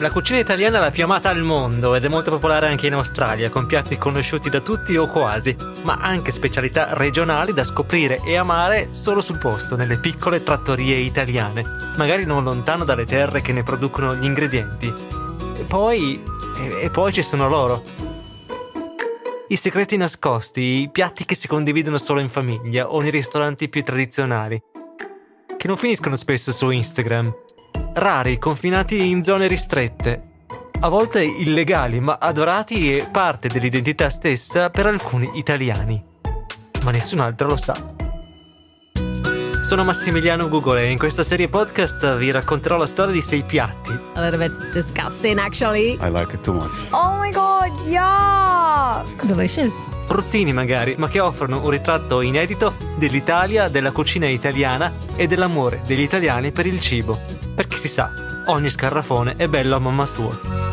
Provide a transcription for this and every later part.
La cucina italiana è la più amata al mondo ed è molto popolare anche in Australia, con piatti conosciuti da tutti o quasi, ma anche specialità regionali da scoprire e amare solo sul posto, nelle piccole trattorie italiane, magari non lontano dalle terre che ne producono gli ingredienti. E poi... e poi ci sono loro. I segreti nascosti, i piatti che si condividono solo in famiglia o nei ristoranti più tradizionali, che non finiscono spesso su Instagram rari, confinati in zone ristrette, a volte illegali, ma adorati e parte dell'identità stessa per alcuni italiani. Ma nessun altro lo sa. Sono Massimiliano Google e in questa serie podcast vi racconterò la storia di sei piatti. A little bit disgusting, actually. I like it too much. Oh my god, yeah! Delicious. Bruttini magari, ma che offrono un ritratto inedito dell'Italia, della cucina italiana e dell'amore degli italiani per il cibo. Perché si sa, ogni scarrafone è bello a mamma sua.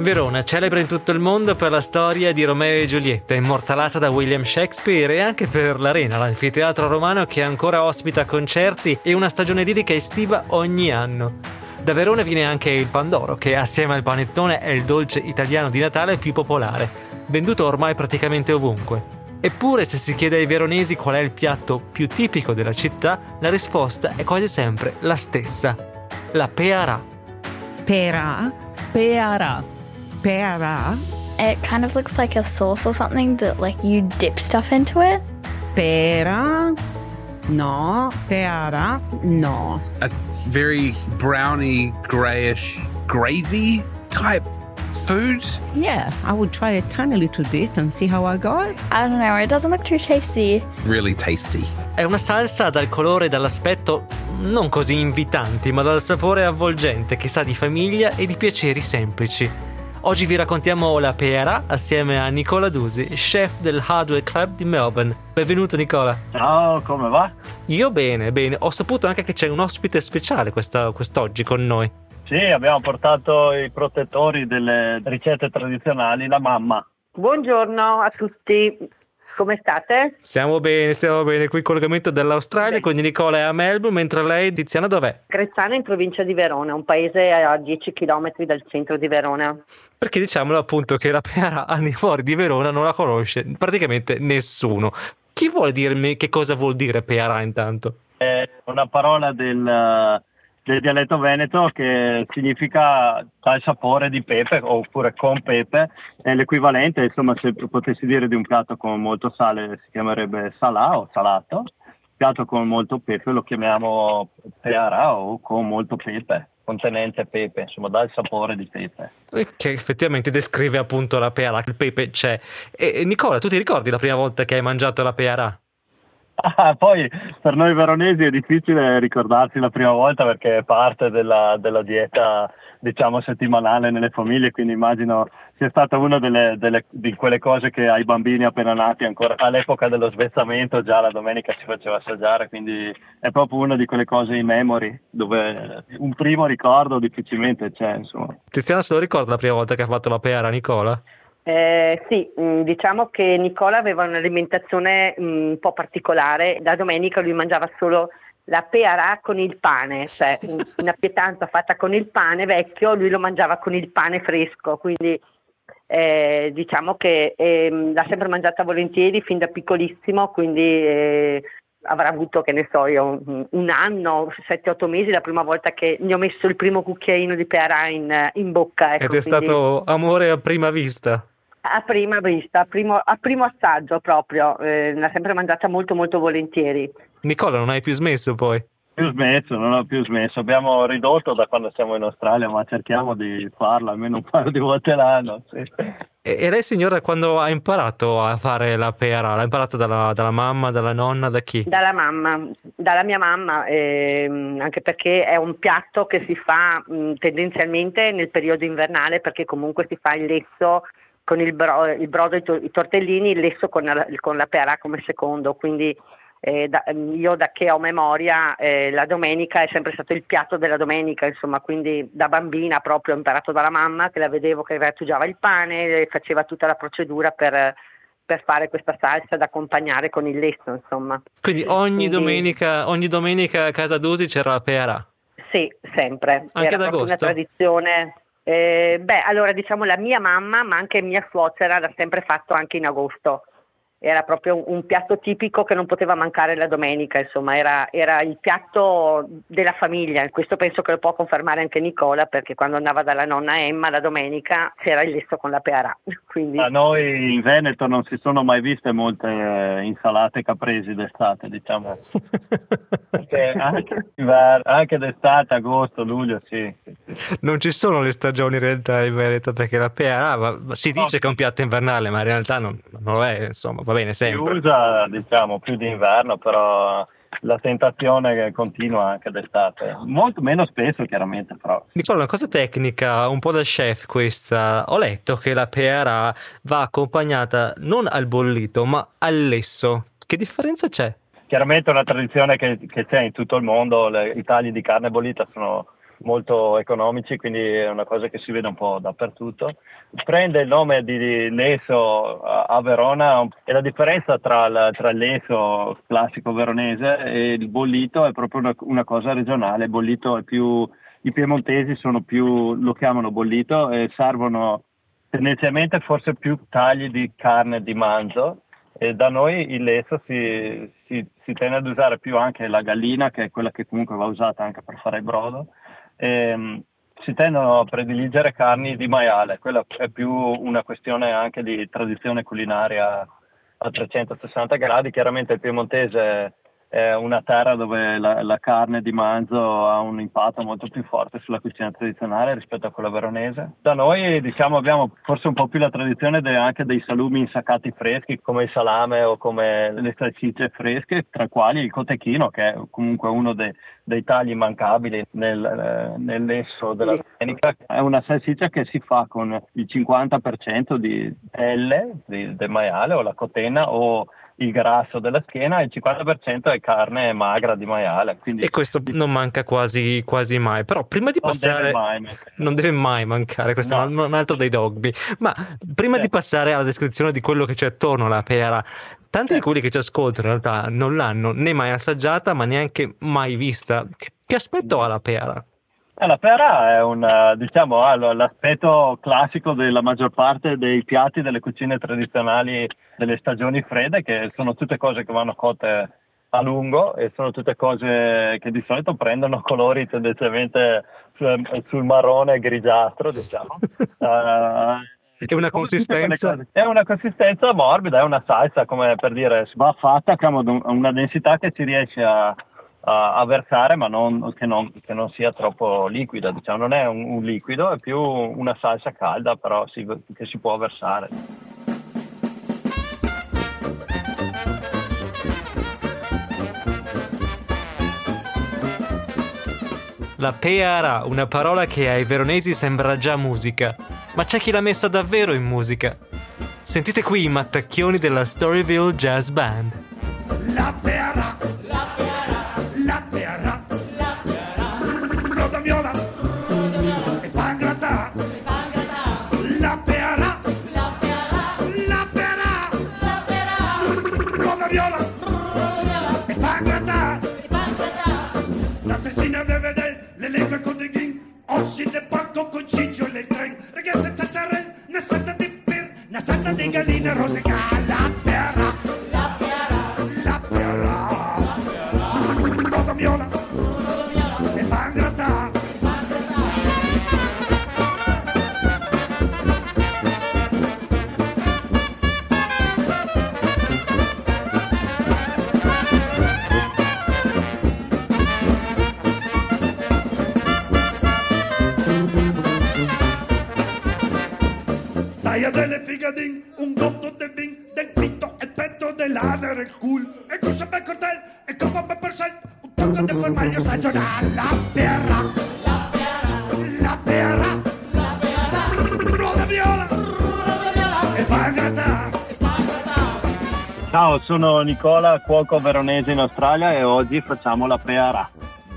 Verona, celebre in tutto il mondo per la storia di Romeo e Giulietta, immortalata da William Shakespeare e anche per l'Arena, l'anfiteatro romano che ancora ospita concerti e una stagione lirica estiva ogni anno. Da Verona viene anche il Pandoro, che assieme al panettone è il dolce italiano di Natale più popolare, venduto ormai praticamente ovunque. Eppure, se si chiede ai veronesi qual è il piatto più tipico della città, la risposta è quasi sempre la stessa: la pearà. Pera. Peara. Pera. It kind of looks like a sauce or something that like you dip stuff into it. Pera. No. Peara. No. A very browny, grayish, gravy type food. Yeah, I would try a tiny little bit and see how I go. I don't know, it doesn't look too tasty. Really tasty. È una salsa dal colore e dall'aspetto non così invitanti, ma dal sapore avvolgente che sa di famiglia e di piaceri semplici. Oggi vi raccontiamo la pera assieme a Nicola Dusi, chef del Hardware Club di Melbourne. Benvenuto Nicola. Ciao, come va? Io bene, bene. Ho saputo anche che c'è un ospite speciale questa, quest'oggi con noi. Sì, abbiamo portato i protettori delle ricette tradizionali, la mamma. Buongiorno a tutti. Come state? Stiamo bene, stiamo bene. Qui il collegamento dall'Australia, Beh. quindi Nicola è a Melbourne, mentre lei, Tiziana, dov'è? Grezzana in provincia di Verona, un paese a 10 km dal centro di Verona. Perché diciamolo appunto che la Piara al di fuori di Verona non la conosce praticamente nessuno. Chi vuole dirmi che cosa vuol dire Piara intanto? È una parola del del dialetto veneto che significa dal sapore di pepe oppure con pepe, è l'equivalente, insomma se potessi dire di un piatto con molto sale si chiamerebbe salà o salato, piatto con molto pepe lo chiamiamo peara o con molto pepe contenente pepe, insomma dal sapore di pepe. Che effettivamente descrive appunto la peara, il pepe c'è. E Nicola, tu ti ricordi la prima volta che hai mangiato la peara? Ah, poi per noi veronesi è difficile ricordarsi la prima volta perché è parte della, della dieta diciamo settimanale nelle famiglie, quindi immagino sia stata una delle, delle, di quelle cose che ai bambini appena nati ancora all'epoca dello svezzamento già la domenica si faceva assaggiare, quindi è proprio una di quelle cose in memory dove un primo ricordo difficilmente c'è. Insomma. Tiziana se lo ricorda la prima volta che ha fatto la pera, Nicola? Eh, sì, mm, diciamo che Nicola aveva un'alimentazione mm, un po' particolare. La domenica lui mangiava solo la peara con il pane, cioè una pietanza fatta con il pane vecchio, lui lo mangiava con il pane fresco, quindi eh, diciamo che eh, l'ha sempre mangiata volentieri fin da piccolissimo, quindi eh, avrà avuto, che ne so io, un, anno, 7-8 mesi la prima volta che gli ho messo il primo cucchiaino di peara in, in bocca. Ecco, Ed è quindi... stato amore a prima vista? A prima vista, a primo, a primo assaggio proprio, eh, l'ha sempre mangiata molto molto volentieri. Nicola, non hai più smesso poi? Più smesso, non ho più smesso. Abbiamo ridotto da quando siamo in Australia, ma cerchiamo di farlo almeno un paio di volte l'anno. Sì. E, lei, signora, quando ha imparato a fare la pera? L'ha imparato dalla, dalla mamma, dalla nonna, da chi? Dalla mamma, dalla mia mamma, ehm, anche perché è un piatto che si fa mh, tendenzialmente nel periodo invernale, perché comunque si fa il lesso con il, bro, il brodo, i, to- i, tortellini, il lesso con la, con la pera come secondo, quindi eh, da, io da che ho memoria eh, la domenica è sempre stato il piatto della domenica, insomma, quindi da bambina proprio ho imparato dalla mamma che la vedevo che grattugiava il pane, faceva tutta la procedura per, per fare questa salsa da accompagnare con il lesso, insomma. Quindi ogni, quindi... Domenica, ogni domenica a casa Dusi c'era la pera? Sì, sempre. Anche Era ad proprio una agosto? tradizione. Eh, beh, allora diciamo la mia mamma, ma anche mia suocera l'ha sempre fatto anche in agosto. Era proprio un, un piatto tipico che non poteva mancare la domenica, insomma, era, era il piatto della famiglia. Questo penso che lo può confermare anche Nicola, perché quando andava dalla nonna Emma la domenica c'era il lesso con la peara. Quindi A noi in Veneto non si sono mai viste molte eh, insalate capresi d'estate, diciamo. Perché anche, anche d'estate, agosto, luglio, sì. Non ci sono le stagioni in realtà in Veneto perché la pera ma- ma si dice che è un piatto invernale, ma in realtà non, non lo è, insomma, va bene Si sempre. usa, diciamo, più d'inverno, però la tentazione continua anche d'estate. Molto meno spesso, chiaramente, però. Nicola, una cosa tecnica, un po' da chef questa. Ho letto che la pera va accompagnata non al bollito, ma al lesso. Che differenza c'è? Chiaramente è una tradizione che, che c'è in tutto il mondo, le- i tagli di carne bollita sono molto economici, quindi è una cosa che si vede un po' dappertutto. Prende il nome di leso a Verona e la differenza tra, il- tra il leso classico veronese e il bollito è proprio una, una cosa regionale. Il bollito è più, i piemontesi più, lo chiamano bollito e servono tendenzialmente forse più tagli di carne di manzo e da noi il leso si, si, si tende ad usare più anche la gallina, che è quella che comunque va usata anche per fare il brodo. Ehm, si tendono a prediligere carni di maiale, quella è più una questione anche di tradizione culinaria a 360 gradi. Chiaramente il piemontese è una terra dove la, la carne di manzo ha un impatto molto più forte sulla cucina tradizionale rispetto a quella veronese. Da noi diciamo abbiamo forse un po' più la tradizione de- anche dei salumi insaccati freschi come il salame o come le salsicce fresche, tra quali il cotechino che è comunque uno de- dei tagli immancabili nel, lesso della domenica. È una salsiccia che si fa con il 50% di pelle del maiale o la cotenna o il grasso della schiena e il 50% è carne magra di maiale. Quindi E questo non manca quasi, quasi mai. Però prima di non passare... deve mai mancare. Non deve mai mancare, questo No. è un- altro dei dogmi. Ma prima Sì. di passare alla descrizione di quello che c'è attorno alla pera, tanti di quelli che ci ascoltano in realtà non l'hanno né mai assaggiata, ma neanche mai vista. Che, che aspetto ha la pera? Eh, La pera è un, eh, diciamo, ha l'aspetto classico della maggior parte dei piatti delle cucine tradizionali delle stagioni fredde, che sono tutte cose che vanno cotte a lungo e sono tutte cose che di solito prendono colori tendenzialmente sul, sul marrone grigiastro, diciamo. Eh, E una consistenza? È una consistenza morbida, è una salsa, come per dire, va fatta con una densità che si riesce a, a, a versare, ma non, che, non, che non sia troppo liquida. Diciamo. Non è un, un liquido, è più una salsa calda, però si- che si può versare. La peara, una parola che ai veronesi sembra già musica, ma c'è chi l'ha messa davvero in musica. Sentite qui i mattacchioni della Storyville Jazz Band. La pera, la petto dell'anere il cul, e cosa per cortel, e come per sal, un di formaggio stagionale, la pera, la pera, la pera, la pera, roda viola, e pangrata. Ciao, sono Nicola, cuoco veronese in Australia e oggi facciamo la peara.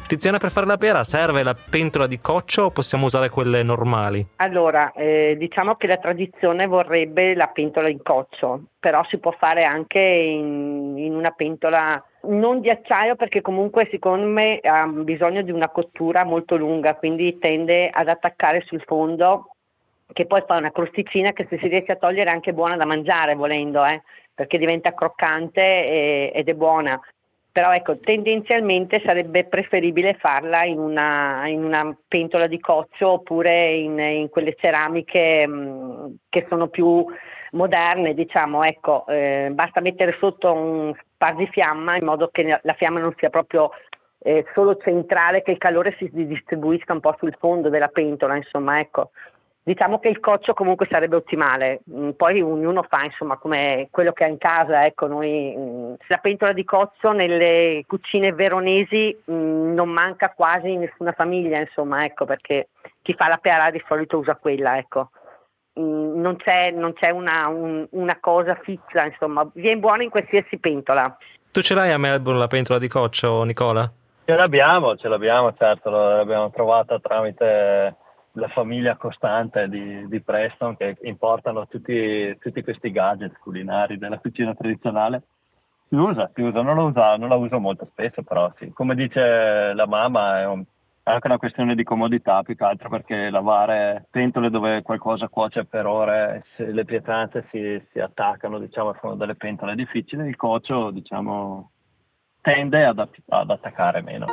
Tiziana, per fare la pera serve la pentola di coccio o possiamo usare quelle normali? Allora, eh, diciamo che la tradizione vorrebbe la pentola in coccio, però si può fare anche in, in una pentola non di acciaio perché comunque secondo me ha bisogno di una cottura molto lunga, quindi tende ad attaccare sul fondo che poi fa una crosticina che se si riesce a togliere è anche buona da mangiare volendo, eh, perché diventa croccante e- ed è buona. Però ecco, tendenzialmente sarebbe preferibile farla in una, in una pentola di coccio oppure in, in quelle ceramiche mh, che sono più moderne, diciamo, ecco, eh, basta mettere sotto un spargifiamma in modo che la fiamma non sia proprio eh, solo centrale, che il calore si distribuisca un po' sul fondo della pentola, insomma, ecco. Diciamo che il coccio comunque sarebbe ottimale, Mm, poi ognuno fa insomma come quello che ha in casa, ecco, noi, mm, la pentola di coccio nelle cucine veronesi mm, non manca quasi in nessuna famiglia, insomma, ecco, perché chi fa la pearà di solito usa quella, ecco. Non c'è, non c'è una, un- una cosa fissa, insomma, viene buona in qualsiasi pentola. Tu ce l'hai a Melbourne la pentola di coccio, Nicola? Ce l'abbiamo, ce l'abbiamo, certo, l'abbiamo trovata tramite la famiglia costante di, di Preston che importano tutti, tutti questi gadget culinari della cucina tradizionale. Si usa, si usa, non, la uso molto spesso, però sì. Come dice la mamma, è, un- è anche una questione di comodità più che altro perché lavare pentole dove qualcosa cuoce per ore, le pietanze si, si attaccano, diciamo, sono delle pentole difficili, il coccio, diciamo, tende ad, ad attaccare meno.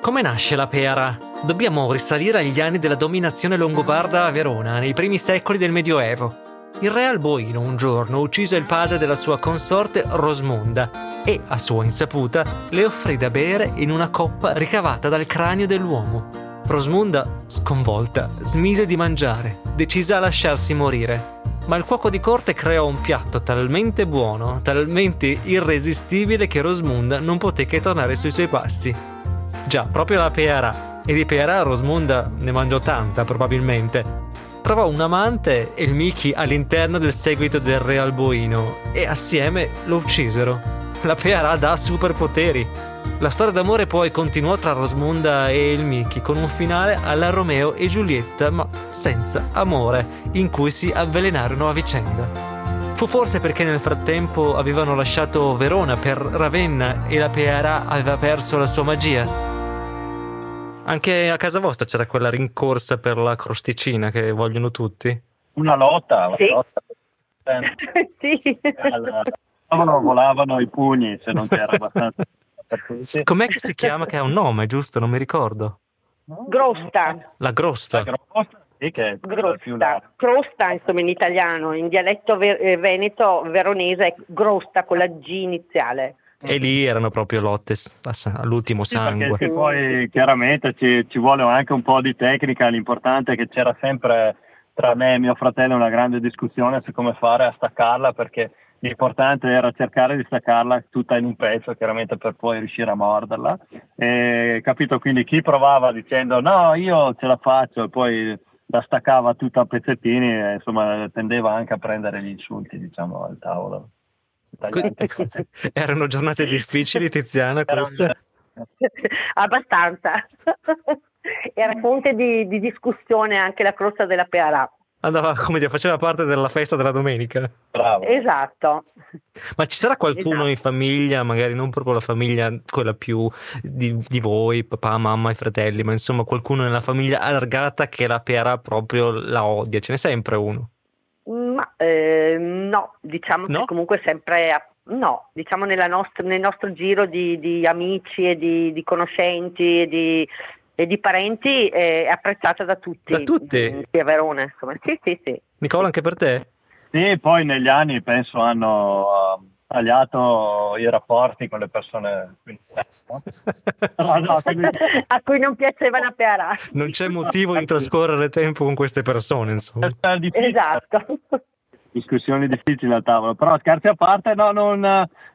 Come nasce la pera? Dobbiamo risalire agli anni della dominazione longobarda a Verona, nei primi secoli del Medioevo. Il re Alboino un giorno uccise il padre della sua consorte Rosmonda e, a sua insaputa, le offrì da bere in una coppa ricavata dal cranio dell'uomo. Rosmunda, sconvolta, smise di mangiare, decisa a lasciarsi morire. Ma il cuoco di corte creò un piatto talmente buono, talmente irresistibile che Rosmunda non poté che tornare sui suoi passi. Già, proprio la Peara. E di Peara Rosmunda ne mangiò tanta, probabilmente. Trovò un amante e il Miki all'interno del seguito del re Alboino e assieme lo uccisero. La Peara dà superpoteri. La storia d'amore poi continuò tra Rosmunda e il Miki con un finale alla Romeo e Giulietta, ma senza amore, in cui si avvelenarono a vicenda. Fu forse perché nel frattempo avevano lasciato Verona per Ravenna e la Peara aveva perso la sua magia. Anche a casa vostra c'era quella rincorsa per la crosticina che vogliono tutti. Una lotta, una Sì. lotta. sì. Allora, volavano, volavano i pugni se non c'era abbastanza. Com'è che si chiama? Che ha un nome, giusto? Non mi ricordo. Grosta, La Grosta. La grossa, sì, che è grosta, crosta insomma in italiano, in dialetto ve- eh, veneto veronese è grosta con la G iniziale. E lì erano proprio lotte all'ultimo sangue. sì, poi chiaramente ci, ci vuole anche un po' di tecnica, l'importante è che c'era sempre tra me e mio fratello una grande discussione su come fare a staccarla perché l'importante era cercare di staccarla tutta in un pezzo chiaramente per poi riuscire a morderla e capito quindi chi provava dicendo no io ce la faccio e poi la staccava tutta a pezzettini e, insomma tendeva anche a prendere gli insulti diciamo al tavolo Que- Erano giornate difficili, Tiziana, queste? Abbastanza. Era fonte di, di discussione anche la crosta della Pearà. Andava, come dire, faceva parte della festa della domenica. Bravo. Esatto. Ma ci sarà qualcuno Esatto. in famiglia, magari non proprio la famiglia, quella più di, di voi, papà, mamma e fratelli, ma insomma qualcuno nella famiglia allargata che la pera proprio la odia, ce n'è sempre uno. Ma eh, no, diciamo No? che comunque sempre a- no, diciamo nella nostra- nel nostro giro di, di amici e di, di conoscenti e di, e di parenti è apprezzata da tutti. Da tutti? mm, Qui a Verona, insomma. Sì, sì, sì. Nicola, anche per te? Sì, poi negli anni penso hanno tagliato i rapporti con le persone. no? No, no, quindi- a cui non piaceva la Pearà. non c'è motivo di trascorrere tempo con queste persone, insomma. Esatto. discussioni difficili al tavolo, però scherzi a parte no, non,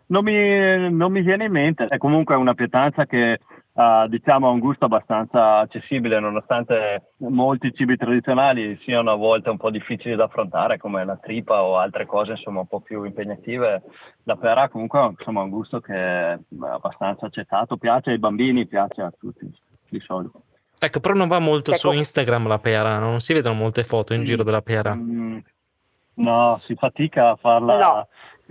non mi, non mi viene in mente, è comunque una pietanza che uh, diciamo ha un gusto abbastanza accessibile nonostante molti cibi tradizionali siano a volte un po' difficili da affrontare come la tripa o altre cose insomma un po' più impegnative, la pera comunque ha insomma, un gusto che è abbastanza accettato, piace ai bambini, piace a tutti di solito. Ecco, però non va molto su Ecco. Instagram la pera, non si vedono molte foto in giro della pera. Mm, No, si fatica a farla, No.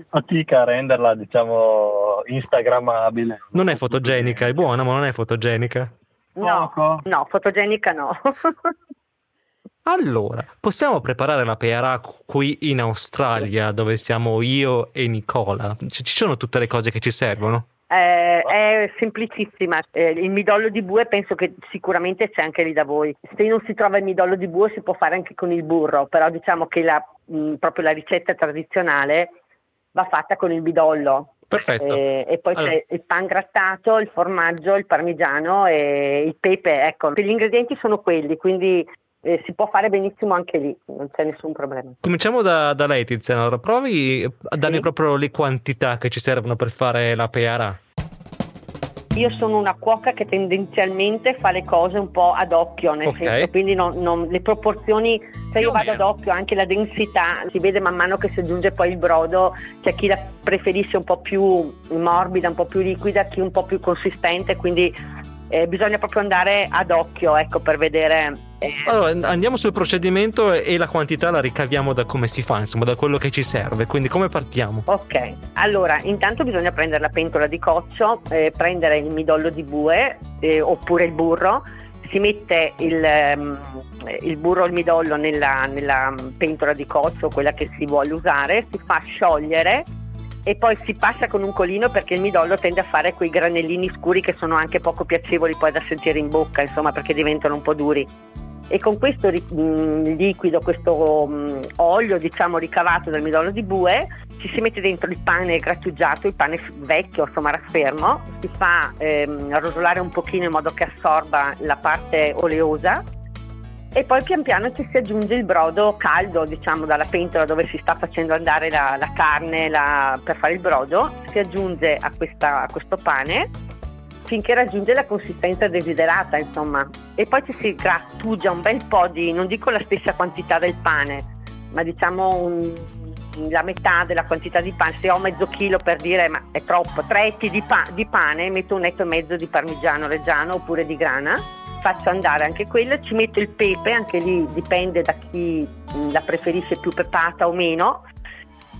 Fatica a renderla, diciamo, instagrammabile. Non è fotogenica, è buona, ma non è fotogenica. No, Poco. no, fotogenica no. Allora, possiamo preparare la peara qui in Australia, dove siamo io e Nicola? C- ci sono tutte le cose che ci servono? Eh, è semplicissima. Eh, il midollo di bue penso che sicuramente c'è anche lì da voi. Se non si trova il midollo di bue si può fare anche con il burro, però diciamo che la, mh, proprio la ricetta tradizionale va fatta con il midollo. Perfetto. Eh, e poi Allora. c'è il pan grattato, il formaggio, il parmigiano e il pepe. Ecco, gli ingredienti sono quelli, quindi eh, si può fare benissimo anche lì, non c'è nessun problema. Cominciamo da, da lei, Tiziana. Allora, provi a darmi Sì. proprio le quantità che ci servono per fare la peara. Io sono una cuoca che tendenzialmente fa le cose un po' ad occhio, nel Ok. senso, quindi non- non- le proporzioni, se Più io vado ad occhio, anche la densità, si vede man mano che si aggiunge poi il brodo, c'è chi la preferisce un po' più morbida, un po' più liquida, chi un po' più consistente, quindi eh, bisogna proprio andare ad occhio, ecco, per vedere. eh, Allora, andiamo sul procedimento e la quantità la ricaviamo da come si fa, insomma, da quello che ci serve. Quindi, come partiamo? Ok, allora intanto bisogna prendere la pentola di coccio, eh, prendere il midollo di bue eh, oppure il burro, si mette il, ehm, il burro o il midollo nella, nella pentola di coccio, quella che si vuole usare, si fa sciogliere e poi si passa con un colino perché il midollo tende a fare quei granellini scuri che sono anche poco piacevoli poi da sentire in bocca, insomma perché diventano un po' duri. E con questo mh, liquido, questo mh, olio diciamo ricavato dal midollo di bue ci si mette dentro il pane grattugiato, il pane vecchio, insomma raffermo, si fa ehm, rosolare un pochino in modo che assorba la parte oleosa e poi pian piano ci si aggiunge il brodo caldo, diciamo dalla pentola dove si sta facendo andare la, la carne la- per fare il brodo, si aggiunge a, questa- a questo pane finché raggiunge la consistenza desiderata, insomma. E poi ci si grattugia un bel po' di, non dico la stessa quantità del pane, ma diciamo un- la metà della quantità di pane. Se ho mezzo chilo per dire, ma è troppo, tre etti di, pa- di pane, metto un etto e mezzo di parmigiano reggiano oppure di grana. Faccio andare anche quello, ci metto il pepe, anche lì dipende da chi la preferisce più pepata o meno.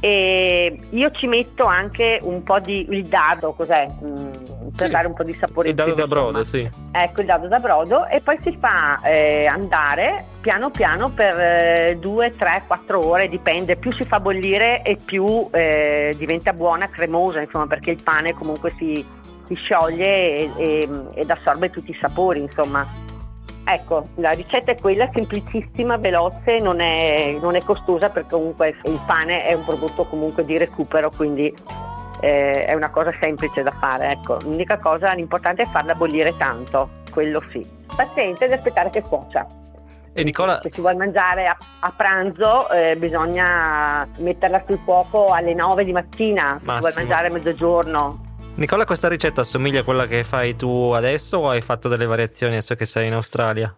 E io ci metto anche un po' di il dado, cos'è? Mm, per Sì. dare un po' di sapore. Il dado da brodo, insomma. sì. Ecco il dado da brodo e poi si fa eh, andare piano piano per 2, 3, 4 ore, dipende, più si fa bollire e più eh, diventa buona, cremosa, insomma, perché il pane comunque si, si scioglie e- e- ed assorbe tutti i sapori, insomma. Ecco, la ricetta è quella, semplicissima, veloce, non è, non è costosa perché comunque il pane è un prodotto comunque di recupero, quindi eh, è una cosa semplice da fare. Ecco. L'unica cosa, l'importante è farla bollire tanto, quello sì. Paziente ed aspettare che cuocia. E Nicola, Se si vuole mangiare a, a pranzo eh, bisogna metterla sul fuoco alle 9 di mattina, se si vuole Massimo. mangiare a mezzogiorno. Nicola, questa ricetta assomiglia a quella che fai tu adesso o hai fatto delle variazioni adesso che sei in Australia?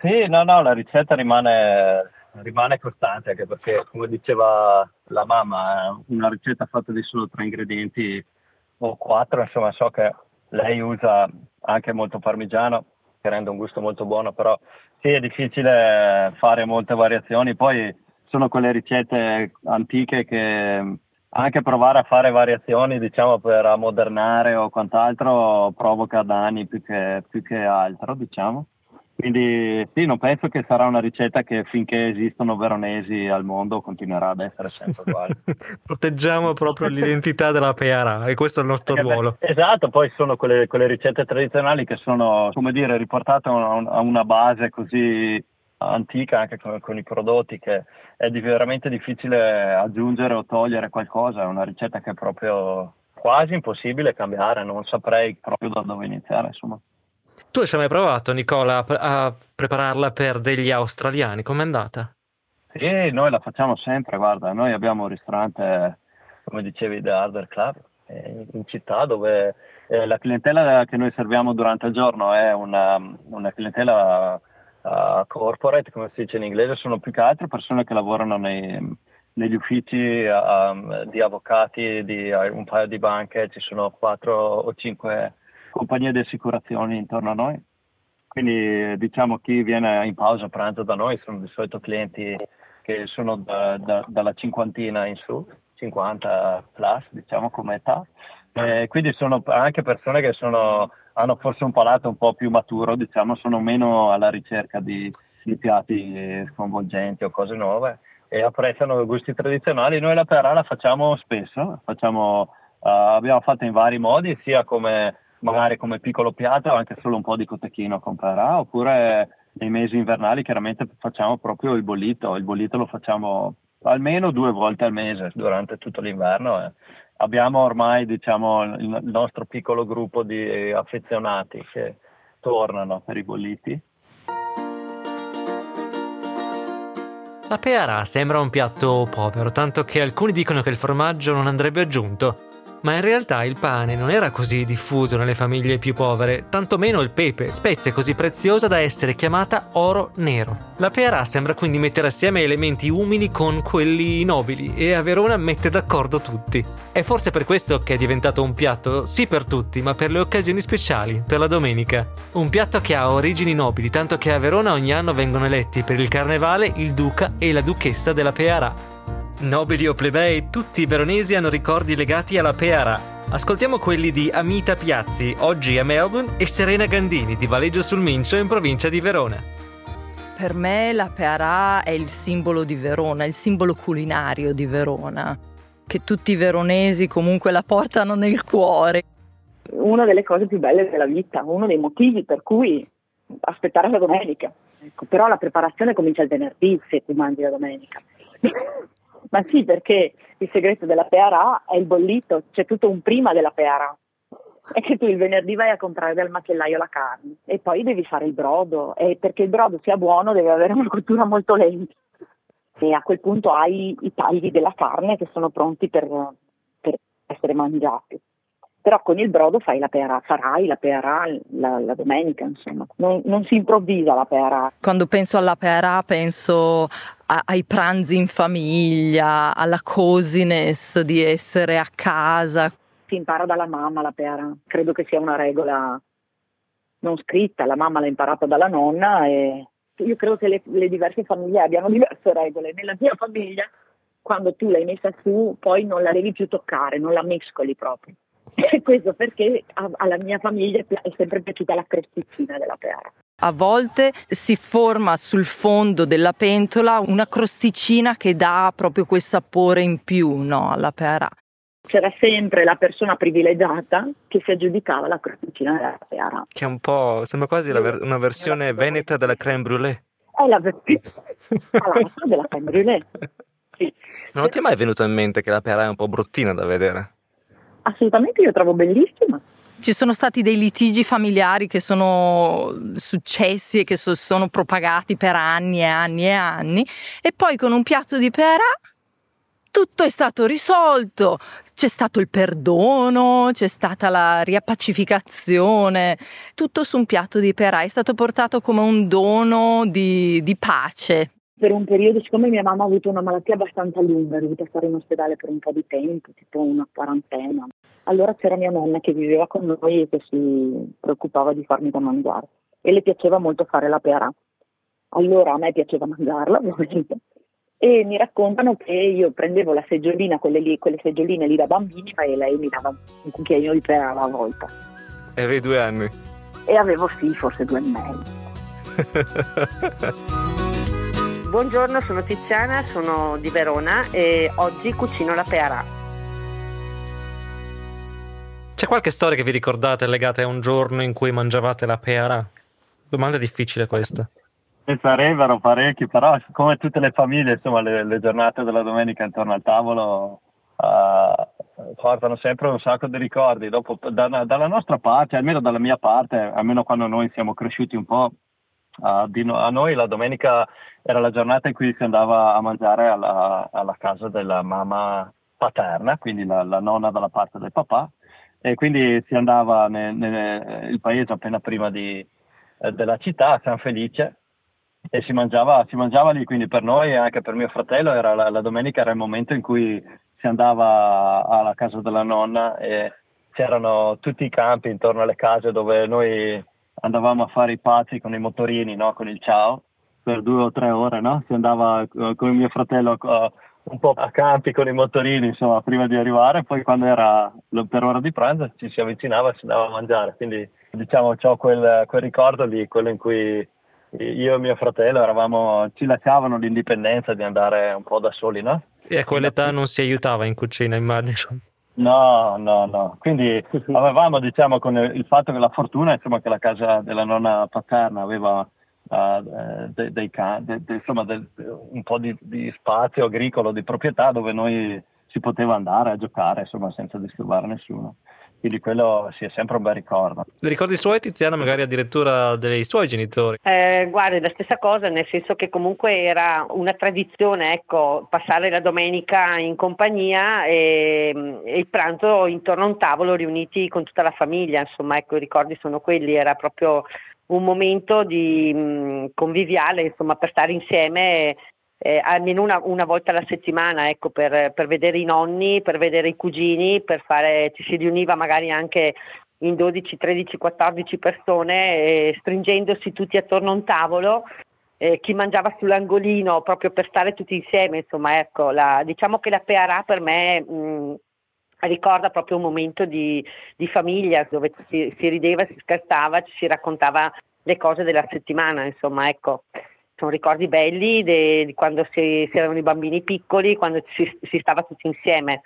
Sì, no, no, la ricetta rimane, rimane costante anche perché, come diceva la mamma, è una ricetta fatta di solo tre ingredienti o quattro, insomma, so che lei usa anche molto parmigiano, che rende un gusto molto buono, però sì, è difficile fare molte variazioni. Poi sono quelle ricette antiche che anche provare a fare variazioni, diciamo, per ammodernare o quant'altro provoca danni più che, più che altro, diciamo. Quindi sì, non penso che sarà una ricetta che finché esistono veronesi al mondo continuerà ad essere sempre uguale. Proteggiamo proprio l'identità della peara e questo è il nostro beh, ruolo. Esatto, poi sono quelle, quelle ricette tradizionali che sono, come dire, riportate a una base così antica anche con, con i prodotti che è di- veramente difficile aggiungere o togliere qualcosa, è una ricetta che è proprio quasi impossibile cambiare, non saprei proprio da dove iniziare, insomma. Tu ci hai mai provato, Nicola, a pre- a prepararla per degli australiani? Com'è andata? Sì, noi la facciamo sempre, guarda, noi abbiamo un ristorante, come dicevi, The Hardware Club eh, in città dove eh, la clientela che noi serviamo durante il giorno è una, una clientela uh, corporate, come si dice in inglese, sono più che altro persone che lavorano nei- negli uffici um, di avvocati, di un paio di banche, ci sono quattro o cinque compagnie di assicurazioni intorno a noi. Quindi diciamo chi viene in pausa pranzo da noi sono di solito clienti che sono da- da- dalla cinquantina in su, 50 plus diciamo come età, Eh, quindi sono anche persone che sono, hanno forse un palato un po' più maturo, diciamo, sono meno alla ricerca di, di piatti sconvolgenti o cose nuove e apprezzano i gusti tradizionali. Noi la perà la facciamo spesso, facciamo, uh, abbiamo fatto in vari modi, sia come magari come piccolo piatto, anche solo un po' di cotechino con perà, oppure nei mesi invernali chiaramente facciamo proprio il bollito, il bollito lo facciamo almeno due volte al mese durante tutto l'inverno. Eh. Abbiamo ormai diciamo, il nostro piccolo gruppo di affezionati che tornano per i bolliti. La peara sembra un piatto povero, tanto che alcuni dicono che il formaggio non andrebbe aggiunto ma in realtà il pane non era così diffuso nelle famiglie più povere, tantomeno il pepe, spezia così preziosa da essere chiamata oro nero. La pearà sembra quindi mettere assieme elementi umili con quelli nobili e a Verona mette d'accordo tutti. È forse per questo che è diventato un piatto sì per tutti, ma per le occasioni speciali, per la domenica. Un piatto che ha origini nobili, tanto che a Verona ogni anno vengono eletti per il carnevale il duca e la duchessa della Pearà. Nobili o plebei, tutti i veronesi hanno ricordi legati alla Peara. Ascoltiamo quelli di Amita Piazzi, oggi a Melbourne, e Serena Gandini di Valeggio sul Mincio in provincia di Verona. Per me la Peara è il simbolo di Verona, il simbolo culinario di Verona, che tutti i veronesi comunque la portano nel cuore. Una delle cose più belle della vita, uno dei motivi per cui aspettare la domenica. Ecco, però la preparazione comincia il venerdì se ti mangi la domenica. Ma sì, perché il segreto della peara è il bollito, c'è tutto un prima della peara. È che tu il venerdì vai a comprare dal macellaio la carne e poi devi fare il brodo e perché il brodo sia buono deve avere una cottura molto lenta e a quel punto hai i tagli della carne che sono pronti per, per essere mangiati però con il brodo fai la pera, farai la pera la, la domenica, insomma, non, non, si improvvisa la pera. Quando penso alla pera penso a, ai pranzi in famiglia, alla cosiness di essere a casa. Si impara dalla mamma la pera, credo che sia una regola non scritta, la mamma l'ha imparata dalla nonna e io credo che le, le diverse famiglie abbiano diverse regole. Nella mia famiglia, quando tu l'hai messa su, poi non la devi più toccare, non la mescoli proprio questo perché alla mia famiglia è sempre piaciuta la crosticina della peara. A volte si forma sul fondo della pentola una crosticina che dà proprio quel sapore in più no, alla peara. C'era sempre la persona privilegiata che si aggiudicava la crosticina della peara. Che è un po', sembra quasi ver- una versione veneta della crème brûlée. È la versione della crème brûlée. Sì. Non ti è mai venuto in mente che la peara è un po' bruttina da vedere? assolutamente io trovo bellissima. Ci sono stati dei litigi familiari che sono successi e che so, sono propagati per anni e anni e anni. E poi con un piatto di pera tutto è stato risolto, c'è stato il perdono, c'è stata la riappacificazione, tutto su un piatto di pera. È stato portato come un dono di, di pace. Per un periodo, siccome mia mamma ha avuto una malattia abbastanza lunga, è dovuta stare in ospedale per un po' di tempo, tipo una quarantena, allora c'era mia nonna che viveva con noi e che si preoccupava di farmi da mangiare e le piaceva molto fare la pera. Allora a me piaceva mangiarla ovviamente e mi raccontano che io prendevo la seggiolina, quelle, lì, quelle seggioline lì da bambini e lei mi dava un cucchiaino di pera alla volta. E avevi due anni? E avevo sì, forse due e mezzo. Buongiorno, sono Tiziana, sono di Verona e oggi cucino la peara. C'è qualche storia che vi ricordate legata a un giorno in cui mangiavate la pera? Domanda difficile questa. Ne sarebbero parecchi, però come tutte le famiglie, insomma, le, le giornate della domenica intorno al tavolo uh, portano sempre un sacco di ricordi. Dopo, da, dalla nostra parte, almeno dalla mia parte, almeno quando noi siamo cresciuti un po', uh, no, a noi la domenica era la giornata in cui si andava a mangiare alla, alla casa della mamma paterna, quindi la, la nonna dalla parte del papà e quindi si andava nel, paese appena prima di, eh, della città, a San Felice, e si mangiava, si mangiava, lì, quindi per noi e anche per mio fratello era la, la, domenica era il momento in cui si andava alla casa della nonna e c'erano tutti i campi intorno alle case dove noi andavamo a fare i pazzi con i motorini, no? con il ciao, per due o tre ore, no? si andava uh, con mio fratello uh, un po' a campi con i motorini, insomma, prima di arrivare, poi quando era per ora di pranzo ci si avvicinava e si andava a mangiare, quindi diciamo ho quel, quel ricordo lì, quello in cui io e mio fratello eravamo, ci lasciavano l'indipendenza di andare un po' da soli, no? E a quell'età non si aiutava in cucina, immagino. No, no, no. Quindi avevamo, diciamo, con il fatto che la fortuna, insomma, che la casa della nonna paterna aveva uh, dei, dei can- de, de, insomma, del, un po' di, di, spazio agricolo, di proprietà dove noi si poteva andare a giocare, insomma, senza disturbare nessuno. Quindi quello sì, è sempre un bel ricordo. Ricordi suoi, Tiziana, magari addirittura dei suoi genitori? Eh, guardi, la stessa cosa, nel senso che comunque era una tradizione, ecco, passare la domenica in compagnia e, e, il pranzo intorno a un tavolo riuniti con tutta la famiglia, insomma, ecco, i ricordi sono quelli, era proprio un momento di mh, conviviale, insomma, per stare insieme eh, almeno una, una, volta alla settimana, ecco, per, per, vedere i nonni, per vedere i cugini, per fare, ci si riuniva magari anche in 12, 13, 14 persone, eh, stringendosi tutti attorno a un tavolo, eh, chi mangiava sull'angolino proprio per stare tutti insieme, insomma, ecco, la, diciamo che la Pearà per me mh, ricorda proprio un momento di, di famiglia dove si, si, rideva, si scherzava, ci si raccontava le cose della settimana, insomma, ecco. Sono ricordi belli de, di quando si, si, erano i bambini piccoli, quando si, si, stava tutti insieme.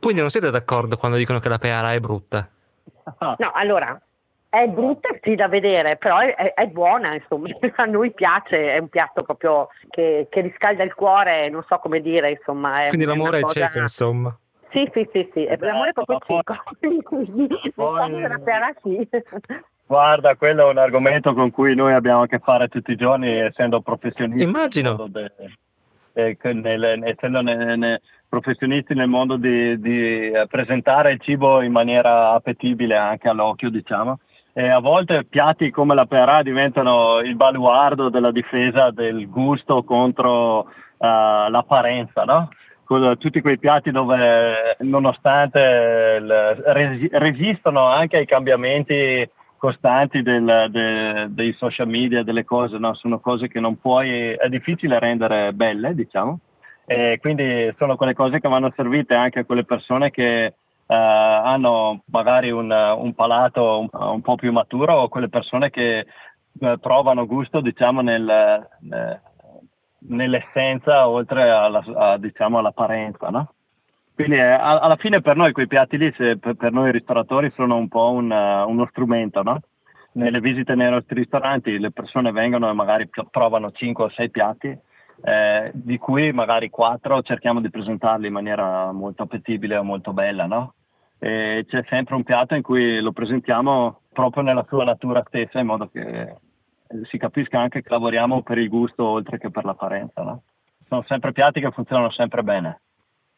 Quindi non siete d'accordo quando dicono che la peara è brutta? No, allora, è brutta sì da vedere, però è, è, è, buona, insomma, a noi piace, è un piatto proprio che, che riscalda il cuore, non so come dire, insomma. Quindi l'amore è cosa... cieco, insomma. Sì, sì, sì, sì, l'amore è proprio cieco, quindi poi... della peara sì. Guarda, quello è un argomento con cui noi abbiamo a che fare tutti i giorni, essendo professionisti. Immagino. De, nel, essendo ne, ne, professionisti nel mondo di, di, presentare il cibo in maniera appetibile anche all'occhio, diciamo. E a volte piatti come la perà diventano il baluardo della difesa del gusto contro uh, l'apparenza, no? Tutti quei piatti dove nonostante il, resistono anche ai cambiamenti costanti del, de, dei social media, delle cose, no? sono cose che non puoi, è difficile rendere belle, diciamo, e quindi sono quelle cose che vanno servite anche a quelle persone che uh, hanno magari un, un palato un, un, po' più maturo o quelle persone che uh, provano gusto, diciamo, nel, nel, nell'essenza oltre alla, a, diciamo, all'apparenza, no? Quindi eh, alla fine per noi quei piatti lì, se, per, noi ristoratori, sono un po' un, uh, uno strumento, no? Nelle visite nei nostri ristoranti le persone vengono e magari provano 5 o 6 piatti, eh, di cui magari 4 cerchiamo di presentarli in maniera molto appetibile o molto bella, no? E c'è sempre un piatto in cui lo presentiamo proprio nella sua natura stessa, in modo che si capisca anche che lavoriamo per il gusto oltre che per l'apparenza, no? Sono sempre piatti che funzionano sempre bene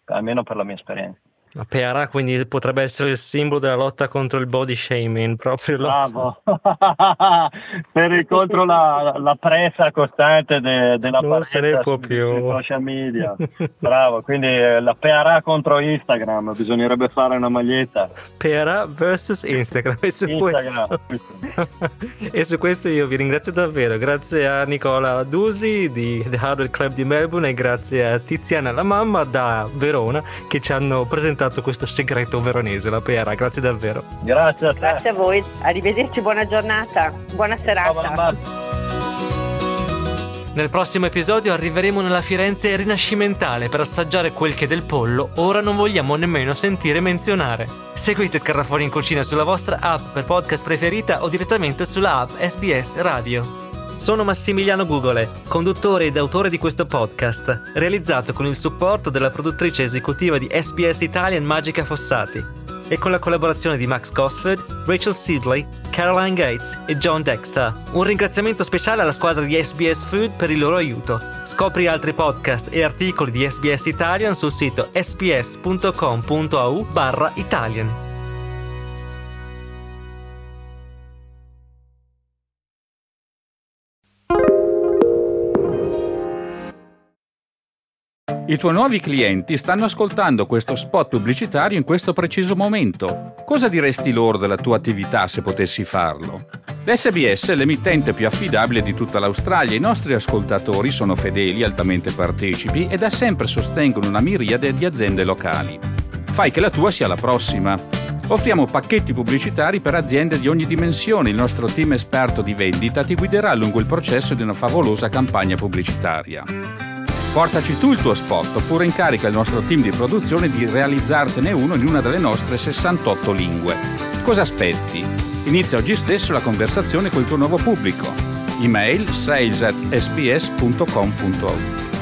almeno per la mia esperienza. La Peara quindi potrebbe essere il simbolo della lotta contro il body shaming, proprio Bravo. per contro la, la, presa costante de, della non se ne può più. social media. Bravo, quindi eh, la Peara contro Instagram, bisognerebbe fare una maglietta. Peara versus Instagram. E su, Instagram. Questo... e su questo io vi ringrazio davvero. Grazie a Nicola Dusi di The Hardware Club di Melbourne e grazie a Tiziana la mamma da Verona che ci hanno presentato raccontato questo segreto veronese, la Pera. Grazie davvero. Grazie a te. Grazie a voi. Arrivederci, buona giornata. Buona serata. Nel prossimo episodio arriveremo nella Firenze rinascimentale per assaggiare quel che del pollo ora non vogliamo nemmeno sentire menzionare. Seguite Scarrafoni in cucina sulla vostra app per podcast preferita o direttamente sulla app SBS Radio. Sono Massimiliano Gugole, conduttore ed autore di questo podcast, realizzato con il supporto della produttrice esecutiva di SBS Italian Magica Fossati e con la collaborazione di Max Gosford, Rachel Sidley, Caroline Gates e John Dexter. Un ringraziamento speciale alla squadra di SBS Food per il loro aiuto. Scopri altri podcast e articoli di SBS Italian sul sito sbs.com.au barra Italian. I tuoi nuovi clienti stanno ascoltando questo spot pubblicitario in questo preciso momento. Cosa diresti loro della tua attività se potessi farlo? L'SBS è l'emittente più affidabile di tutta l'Australia. I nostri ascoltatori sono fedeli, altamente partecipi e da sempre sostengono una miriade di aziende locali. Fai che la tua sia la prossima. Offriamo pacchetti pubblicitari per aziende di ogni dimensione. Il nostro team esperto di vendita ti guiderà lungo il processo di una favolosa campagna pubblicitaria. Portaci tu il tuo spot oppure incarica il nostro team di produzione di realizzartene uno in una delle nostre 68 lingue. Cosa aspetti? Inizia oggi stesso la conversazione con il tuo nuovo pubblico. Email sales at sps.com.au